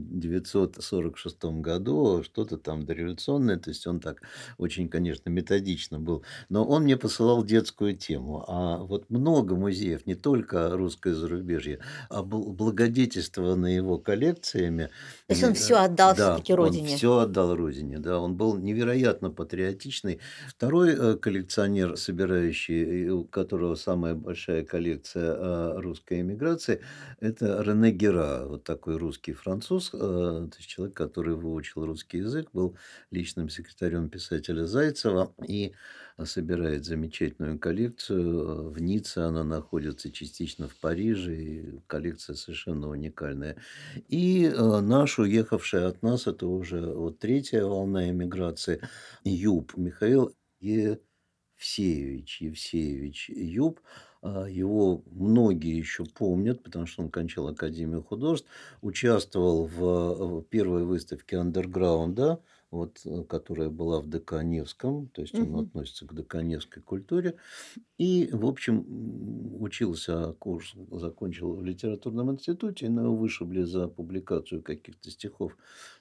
1946 году, что-то там дореволюционное, то есть он так очень, конечно, методично был, но он мне посылал детскую тему, а вот много музеев, не только русское зарубежье, а бл- благодетельствованные его коллекциями, То есть он все отдал да, все-таки он родине. все отдал родине, да, он был невероятно патриотичный. Второй э, коллекционер, собирающий, у которого самая большая коллекция э, русской эмиграции, это Рене Гера, вот такой русский француз, э, то есть человек, который выучил русский язык, был личным секретарем писателя Зайцева и собирает замечательную коллекцию. э, В Ницце она находится частично в Париже, и коллекция совершенно уникальная. И э, наш, уехавший от нас, это уже вот третья волна эмиграции, Юб Михаил Евсеевич, Евсеевич Юб. А, Его многие еще помнят, потому что он кончал Академию художеств, участвовал в э, первой выставке андерграунда, вот, э, которая была в ДК Невском, то есть он Мгм. относится к ДК Невской культуре. И, в общем, м, учился, курс закончил в литературном институте, но его вышибли за публикацию каких-то стихов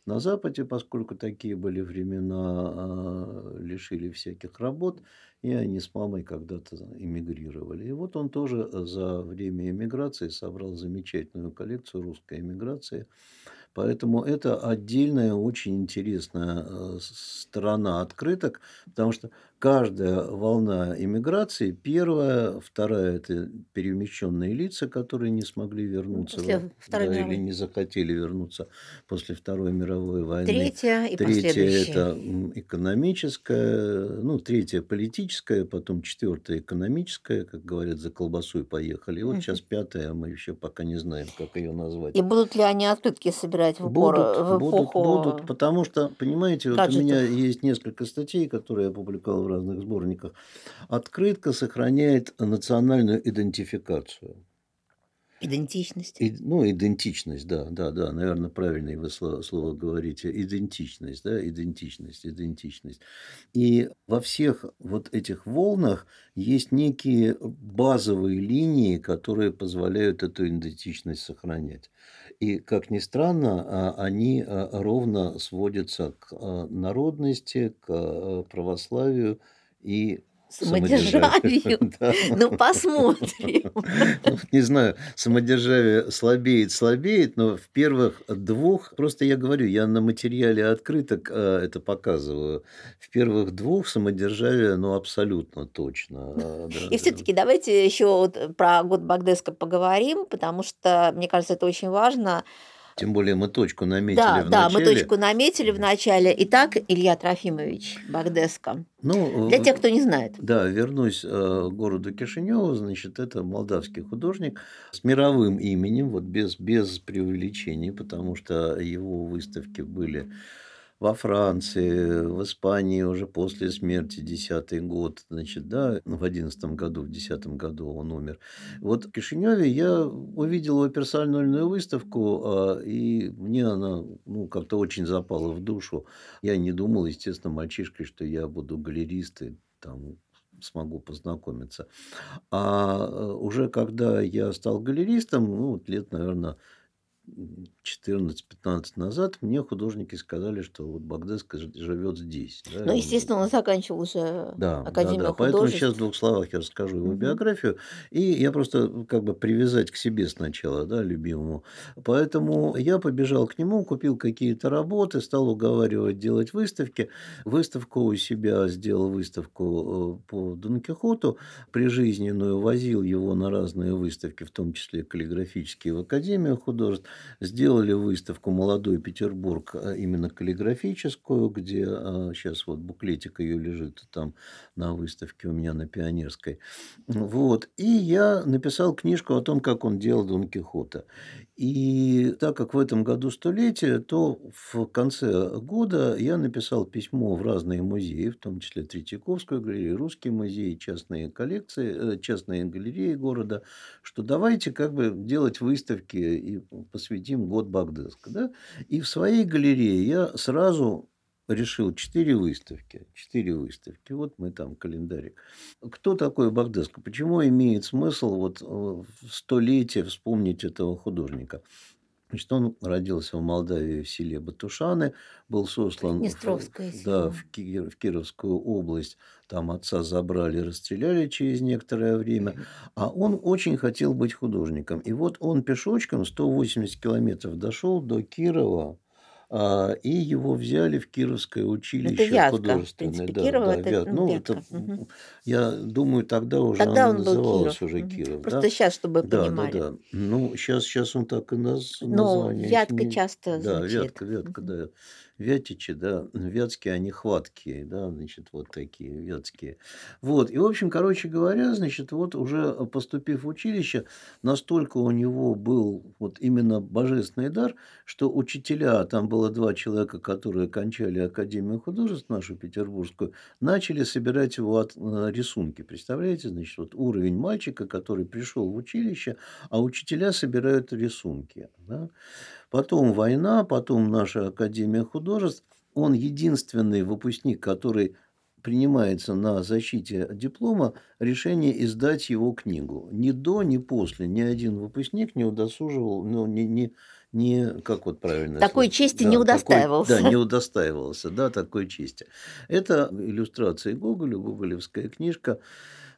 на Западе, поскольку такие были времена, а, лишили всяких работ, и они с мамой когда-то эмигрировали. И вот он тоже за время эмиграции собрал замечательную коллекцию русской эмиграции. Поэтому это отдельная, очень интересная э, с- сторона открыток, потому что каждая волна иммиграции, первая, вторая – это перемещенные лица, которые не смогли вернуться После да, или не захотели вернуться после Второй мировой войны. Третья и последующие. это м, экономическое, ну, третье – политическое, потом четвертое – экономическое, как говорят, за колбасой поехали. И вот сейчас пятое, мы еще пока не знаем, как ее назвать. И будут ли они открытки собирать в, упор, Будут, в будут, эпоху будут, потому что, понимаете, вот у меня гаджетов? есть несколько статей, которые я публиковал в разных сборниках. Открытка сохраняет национальную идентификацию. идентичность? И, ну, идентичность, да, да, да, наверное, правильное вы слово, слово говорите. Идентичность, да, идентичность, идентичность. И во всех вот этих волнах есть некие базовые линии, которые позволяют эту идентичность сохранять. И, как ни странно, а, они а, ровно сводятся к а, народности, к православию и Самодержавию. Да. Ну, посмотрим. Ну, Не знаю, самодержавие слабеет, слабеет, но в первых двух, просто я говорю, я на материале открыток э, это показываю, в первых двух самодержавие, ну, абсолютно точно. да, И да. все-таки давайте еще вот про год Багдеска поговорим, потому что, мне кажется, это очень важно. Тем более мы точку наметили Да, в да, мы начале. точку наметили в начале. Итак, Илья Трофимович Багдеска. Ну, Для в- тех, кто не знает. Да, вернусь э, к городу Кишиневу, значит, это молдавский художник с мировым именем, вот без, без преувеличений, потому что его выставки были во Франции, в Испании уже после смерти, десятый год, значит, да, в одиннадцатом году, в десятом году он умер. Вот в Кишиневе я увидел его персональную выставку, а, и мне она, ну, как-то очень запала в душу. Я не думал, естественно, мальчишкой, что я буду галерист и там смогу познакомиться. А э, уже когда я стал галеристом, ну, вот лет, наверное, 14-15 назад, мне художники сказали, что вот Багдеска ж- живет здесь. да, Ну, естественно, он заканчивал уже да, Академию да, да. Поэтому сейчас в двух словах я расскажу его Мгм. биографию. И я просто ну, как бы привязать к себе сначала, да, любимому. Поэтому я побежал к нему, купил какие-то работы, стал уговаривать делать выставки. Выставку у себя сделал выставку э, по Дон Кихоту прижизненную, возил его на разные выставки, в том числе каллиграфические в Академию художеств. Сделали выставку «Молодой Петербург», э, именно каллиграфическую, где сейчас вот буклетик ее лежит там на выставке у меня на Пионерской. Вот. И я написал книжку о том, как он делал Дон Кихота. И так как в этом году столетие, то в конце года я написал письмо в разные музеи, в том числе Третьяковскую галерею, Русский музей, частные коллекции, э, частные галереи города, что давайте как бы делать выставки и посвятим год Багдеска. Да? И в своей галерее я сразу решил четыре выставки. Четыре выставки. Вот мы там календарик. Кто такой Багдеско? Почему имеет смысл вот э, в столетие вспомнить этого художника? Значит, он родился в Молдавии в селе Батушаны, был сослан в, да, в, Ки- в Кировскую область. Там отца забрали, расстреляли через некоторое время. А он очень хотел быть художником. И вот он пешочком 180 километров дошел до Кирова, а, и его взяли в Кировское училище Это Вятка. В художественное. принципе, Да, Кирово да, это, Вят- ну, Ну, Вятка. это, я думаю, тогда уже Тогда он назывался Киров. уже. Киров. Просто да? сейчас, чтобы Да, да, понимали. да. Ну, сейчас, сейчас он так и наз, Но название Вятка изменил. часто Да, звучит. Вятка, Вятка, да. Вятичи, да. Вятские, они хваткие, да, значит, вот такие вятские. Вот, и, в общем, короче говоря, значит, вот уже поступив в училище, настолько у него был вот именно божественный дар, что учителя, там было два человека, которые кончали Академию художеств нашу петербургскую, начали собирать его от, э, рисунки. Представляете, значит, вот уровень мальчика, который пришел в училище, а учителя собирают рисунки. Да? Потом война, потом наша Академия художеств. Он единственный выпускник, который принимается на защите диплома решение издать его книгу. Ни до, ни после ни один выпускник не удосуживал, ну, не, не, не как вот правильно Такой сказать? чести Да, не такой- удостаивался. да, не удостаивался, да, такой чести. Это иллюстрации Гоголя, гоголевская книжка.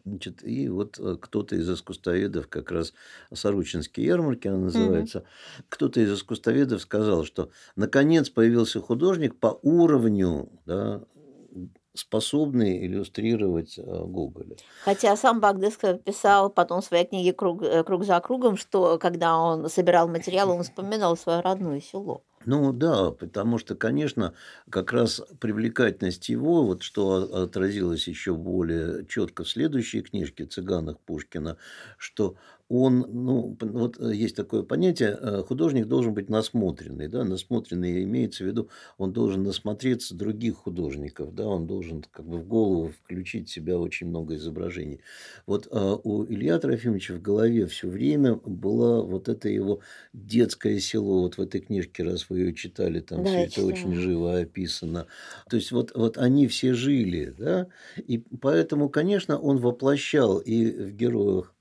Значит, и вот э, кто-то из искусствоведов, как раз Сорочинские ярмарки она называется, кто-то из искусствоведов сказал, что наконец появился художник по уровню да, способный иллюстрировать э, Гоголя. Хотя сам Багдеско писал потом в своей книге «Круг, э, «Круг за кругом», что когда он собирал материал, он вспоминал свое родное село. Ну да, потому что, конечно, как раз привлекательность его, вот что отразилось еще более четко в следующей книжке «Цыганах» Пушкина, что он, ну, вот э, есть такое понятие, э, художник должен быть насмотренный, да, насмотренный имеется в виду, он должен насмотреться других художников, да, он должен как бы в голову включить в себя очень много изображений. Вот а у Илья Трофимовича в голове все время была вот это его детское село, вот в этой книжке, раз вы ее читали, там Да, все это очень живо описано. То есть вот, вот они все жили, да, и поэтому, конечно, он воплощал и в героях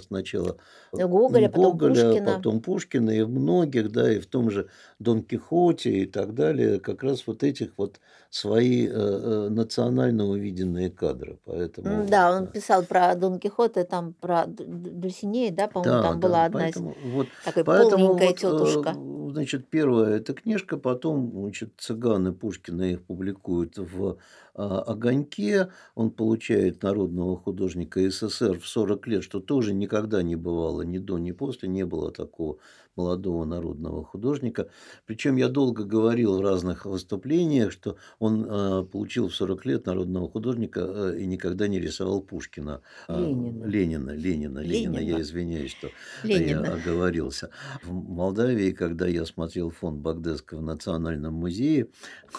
сначала Гоголя, потом Гоголя, Пушкина. потом Пушкина и многих, да, и в том же Дон Кихоте и так далее, как раз вот этих вот свои э, э, национально увиденные кадры. Поэтому, Да, он писал про Дон Кихота, там про Д- Д- Дульсинею, да, по-моему, да, там да, была одна из поэтому, вот, такой поэтому полненькая вот, тетушка. э, значит, первая эта книжка, потом, значит, цыганы Пушкина их публикуют в а, «Огоньке», он получает народного художника СССР в 40 лет, что тоже никогда не бывало, ни до, ни после, не было такого молодого народного художника. Причем я долго говорил в разных выступлениях, что он э, получил в 40 лет народного художника э, и никогда не рисовал Пушкина. А, Ленина. Ленина, Ленина, Ленина. Я извиняюсь, что Ленина. я оговорился. В Молдавии, когда я смотрел фонд Багдеска в Национальном музее,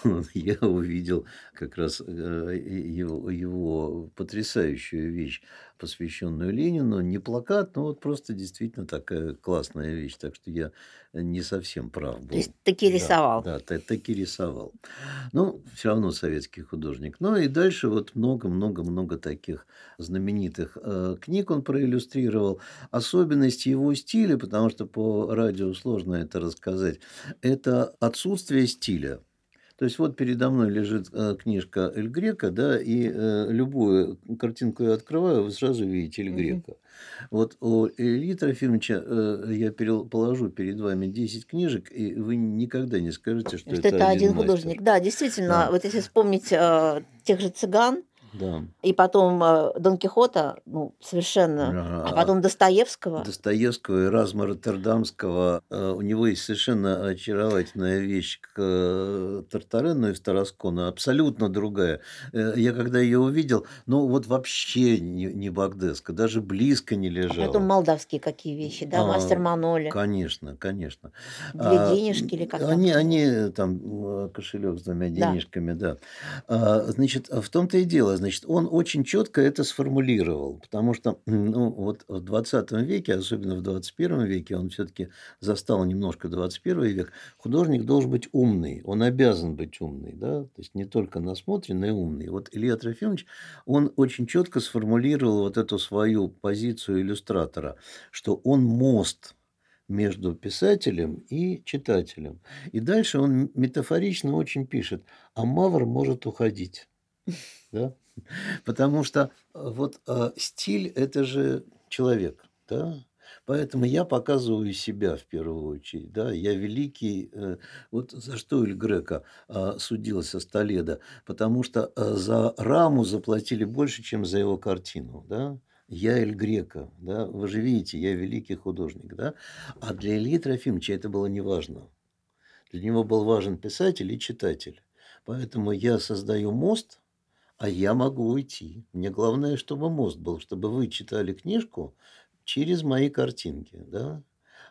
я увидел как раз э, его, его потрясающую вещь, посвященную Ленину. Не плакат, но вот просто действительно такая классная вещь. Так что я не совсем прав был. То есть таки Да, рисовал. Да, та- таки рисовал. Ну, все равно советский художник. Ну и дальше вот много-много-много таких знаменитых э, книг он проиллюстрировал. Особенность его стиля, потому что по радио сложно это рассказать, это отсутствие стиля. То есть вот передо мной лежит э, книжка Эль Грека, да, и э, любую картинку я открываю, вы сразу видите Эль. Грека. Вот у Ильи Трофимовича э, я перел- положу перед вами 10 книжек, и вы никогда не скажете, что, Что это один мастер. художник. Да, действительно, Да. вот если вспомнить э, тех же цыган, Да. и потом э, Дон Кихота, ну, совершенно, а А, потом Достоевского. Достоевского и Разма Роттердамского. э, У него есть совершенно очаровательная вещь к э, Тартарену из Тараскона, абсолютно другая. Я когда ее увидел, ну вот вообще не, не Багдеска, даже близко не А лежала. потом молдавские какие вещи, да, А, мастер Маноли. Конечно, конечно. Две А, денежки или как там Они, называется? они там кошелек с двумя Да. денежками, да. А, Значит, в том-то и дело, значит, он очень четко это сформулировал, потому что, ну, вот в 20 веке, особенно в 21 веке, он все-таки застал немножко 21 век, художник должен быть умный, он обязан быть умный, да, то есть не только насмотренный, но и умный. Вот Илья Трофимович, он очень четко сформулировал вот эту свою позицию иллюстратора, что он мост между писателем и читателем. И дальше он метафорично очень пишет, а Мавр может уходить. Да? Потому что э, вот э, стиль – это же человек. Да? Поэтому я показываю себя в первую очередь. Да? Я великий. э, Вот за что Эль Грека э, судился Столеда? Потому что э, за раму заплатили больше, чем за его картину. Да? Я Эль Грека, да, вы же видите, я великий художник, да, а для Ильи Трофимовича это было неважно. Для него был важен писатель и читатель. Поэтому я создаю мост, а я могу уйти. Мне главное, чтобы мост был, чтобы вы читали книжку через мои картинки, да,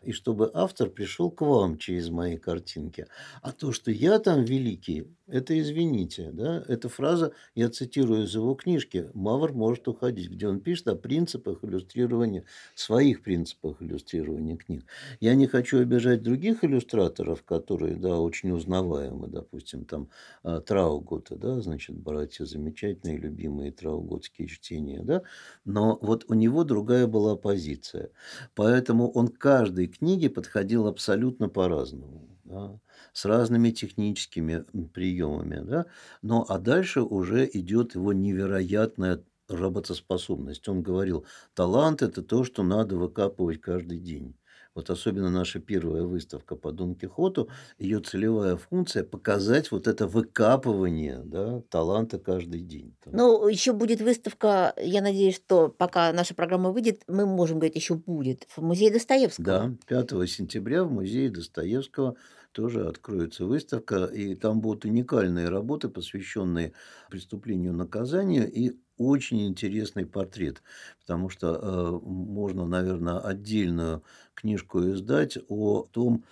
и чтобы автор пришел к вам через мои картинки. А то, что я там великий, это извините, да, эта фраза, я цитирую из его книжки, Мавр может уходить, где он пишет о принципах иллюстрирования, своих принципах иллюстрирования книг. Я не хочу обижать других иллюстраторов, которые, да, очень узнаваемы, допустим, там а, Траугота, да, значит, братья замечательные, любимые трауготские чтения, да, но вот у него другая была позиция. Поэтому он к каждой книге подходил абсолютно по-разному, да, с разными техническими приемами, да, но а дальше уже идет его невероятная работоспособность. Он говорил, талант – это то, что надо выкапывать каждый день. Вот особенно наша первая выставка по Дон Кихоту, ее целевая функция показать вот это выкапывание да, таланта каждый день. Ну, еще будет выставка, я надеюсь, что пока наша программа выйдет, мы можем говорить, еще будет, в музее Достоевского. Да, 5 сентября в музее Достоевского тоже откроется выставка, и там будут уникальные работы, посвященные преступлению наказанию, и очень интересный портрет, потому что э, можно, наверное, отдельную книжку издать о том,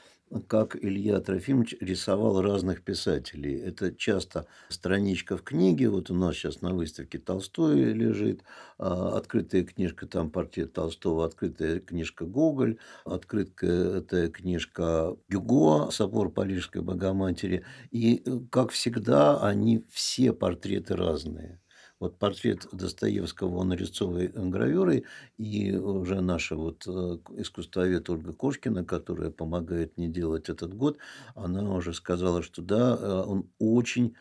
как Илья Трофимович рисовал разных писателей. Это часто страничка в книге. Вот у нас сейчас на выставке Толстой лежит. А, открытая книжка, там портрет Толстого, открытая книжка Гоголь, открытая книжка Гюго, собор Парижской Богоматери. И, э, как всегда, они все портреты разные. Вот портрет Достоевского, он нарисован гравюрой, и уже наша вот э, искусствовед Ольга Кошкина, которая помогает мне делать этот год, она уже сказала, что да, э, он очень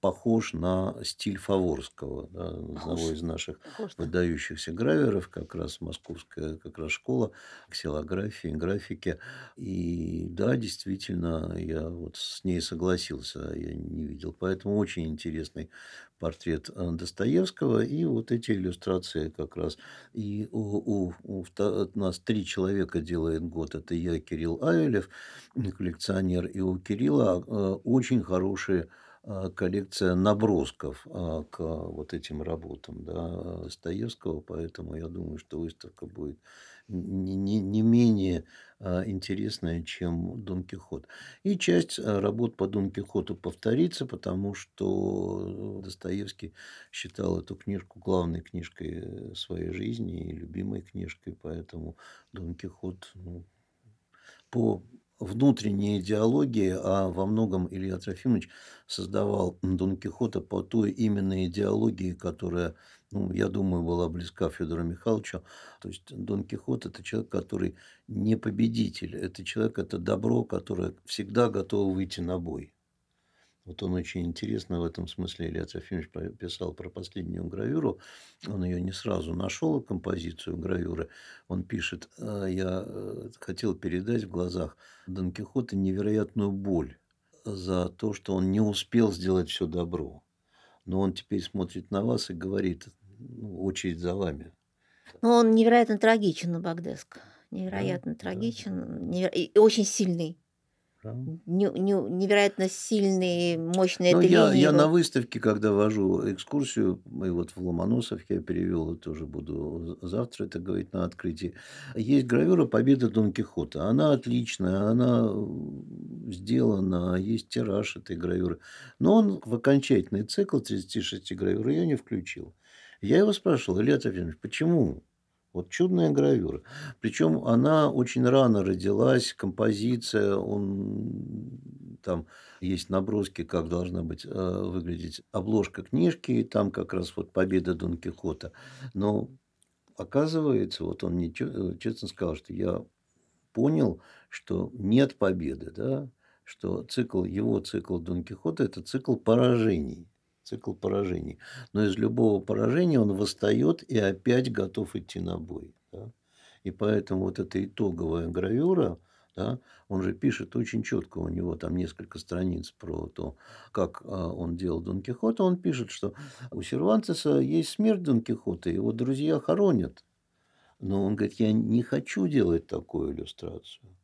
похож на стиль Фаворского, да, одного из наших похож, да. выдающихся граверов, как раз московская как раз школа ксилографии, графики. И да, действительно, я вот с ней согласился, я не видел. Поэтому очень интересный портрет э, Достоевского и вот эти иллюстрации как раз. И у, у, у, у нас три человека делает год. Это я, Кирилл Авелев, коллекционер, и у Кирилла э, очень хорошие а, коллекция набросков а, к вот этим работам да, Достоевского, поэтому я думаю, что выставка будет не, не, не менее а, интересная, чем Дон Кихот. И часть работ по Дон Кихоту повторится, потому что Достоевский считал эту книжку главной книжкой своей жизни и любимой книжкой, поэтому Дон Кихот ну, по внутренней идеологии, а во многом Илья Трофимович создавал Дон Кихота по той именно идеологии, которая, ну, я думаю, была близка Федору Михайловичу. То есть Дон Кихот – это человек, который не победитель, это человек, это добро, которое всегда готово выйти на бой. Вот он очень интересно в этом смысле, Илья Трофимович писал про последнюю гравюру. Он ее не сразу нашел, композицию гравюры. Он пишет, «А, я э, хотел передать в глазах Дон Кихота невероятную боль за то, что он не успел сделать все добро. Но он теперь смотрит на вас и говорит, ну, очередь за вами. Ну, он невероятно трагичен, Багдеск. Невероятно да, трагичен да. Невер... и очень сильный не, не, невероятно сильные, мощные ну, я, я на выставке, когда вожу экскурсию, и вот в Ломоносов я перевел, тоже буду завтра это говорить на открытии. Есть гравюра «Победа Дон Кихота». Она отличная, она сделана, есть тираж этой гравюры. Но он в окончательный цикл 36 гравюр ее не включил. Я его спрашивал, Илья Трофимович, почему? Вот чудная гравюра. Причем она очень рано родилась, композиция, он там есть наброски, как должна быть э, выглядеть обложка книжки, и там как раз вот победа Дон Кихота. Но оказывается, вот он мне э, честно сказал, что я понял, что нет победы, да, что цикл, его цикл Дон Кихота – это цикл поражений цикл поражений. Но из любого поражения он восстает и опять готов идти на бой. Да? И поэтому вот эта итоговая гравюра, да, он же пишет очень четко, у него там несколько страниц про то, как а, он делал Дон Кихота. Он пишет, что у Сервантеса есть смерть Дон Кихота, его друзья хоронят. Но он говорит, я не хочу делать такую иллюстрацию.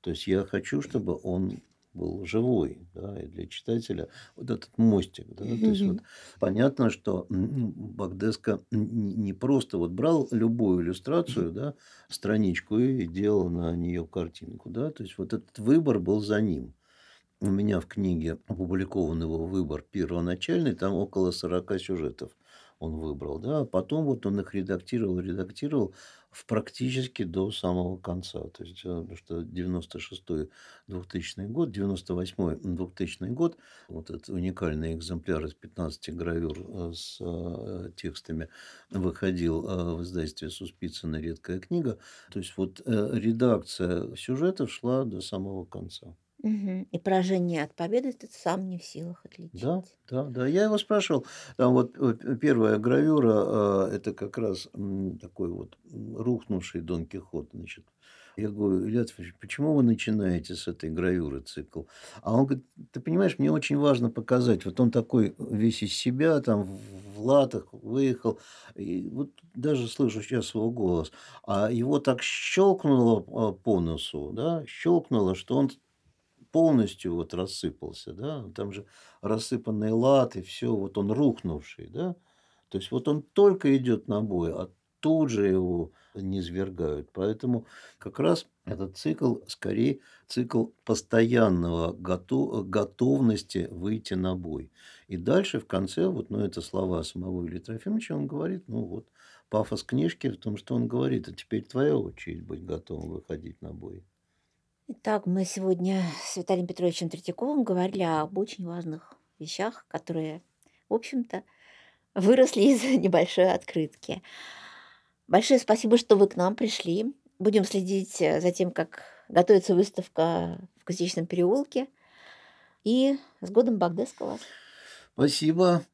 То есть я хочу, чтобы он был живой, да, и для читателя вот этот мостик, да, то есть вот понятно, что Багдеско не просто вот брал любую иллюстрацию, да, страничку и делал на нее картинку, да, то есть вот этот выбор был за ним. У меня в книге опубликован его выбор первоначальный, там около 40 сюжетов он выбрал, да, а потом вот он их редактировал, редактировал в практически до самого конца. То есть, э, потому что 96-й 2000 год, 98-й 2000 год, вот этот уникальный экземпляр из 15 гравюр э, с э, текстами выходил в издательстве Суспицына «Редкая книга». То есть, вот редакция сюжетов шла до самого конца. Мгм. И поражение от победы ты сам не в силах Да, да, да. Я его спрашивал. Там вот э, первая гравюра, а, это как раз такой вот рухнувший Дон Кихот, значит, Я говорю, Илья почему вы начинаете с этой гравюры цикл? А он говорит, ты понимаешь, мне очень важно показать. Вот он такой весь из себя, там в латах выехал. И вот даже слышу сейчас его голос. А его так щелкнуло а, по носу, да, щелкнуло, что он полностью вот рассыпался, да, там же рассыпанные латы, все, вот он рухнувший, да, то есть вот он только идет на бой, а тут же его не свергают. Поэтому как раз этот цикл скорее цикл постоянного готов, готовности выйти на бой. И дальше в конце, вот, ну, это слова самого Ильи Трофимовича, он говорит, ну, вот, пафос книжки в том, что он говорит, а теперь твоя очередь быть готовым выходить на бой. Итак, мы сегодня с Виталием Петровичем Третьяковым говорили об очень важных вещах, которые, в общем-то, выросли из небольшой открытки. Большое спасибо, что вы к нам пришли. Будем следить э, за тем, как готовится выставка в Кузнечном переулке. И с годом Багдесского. Спасибо.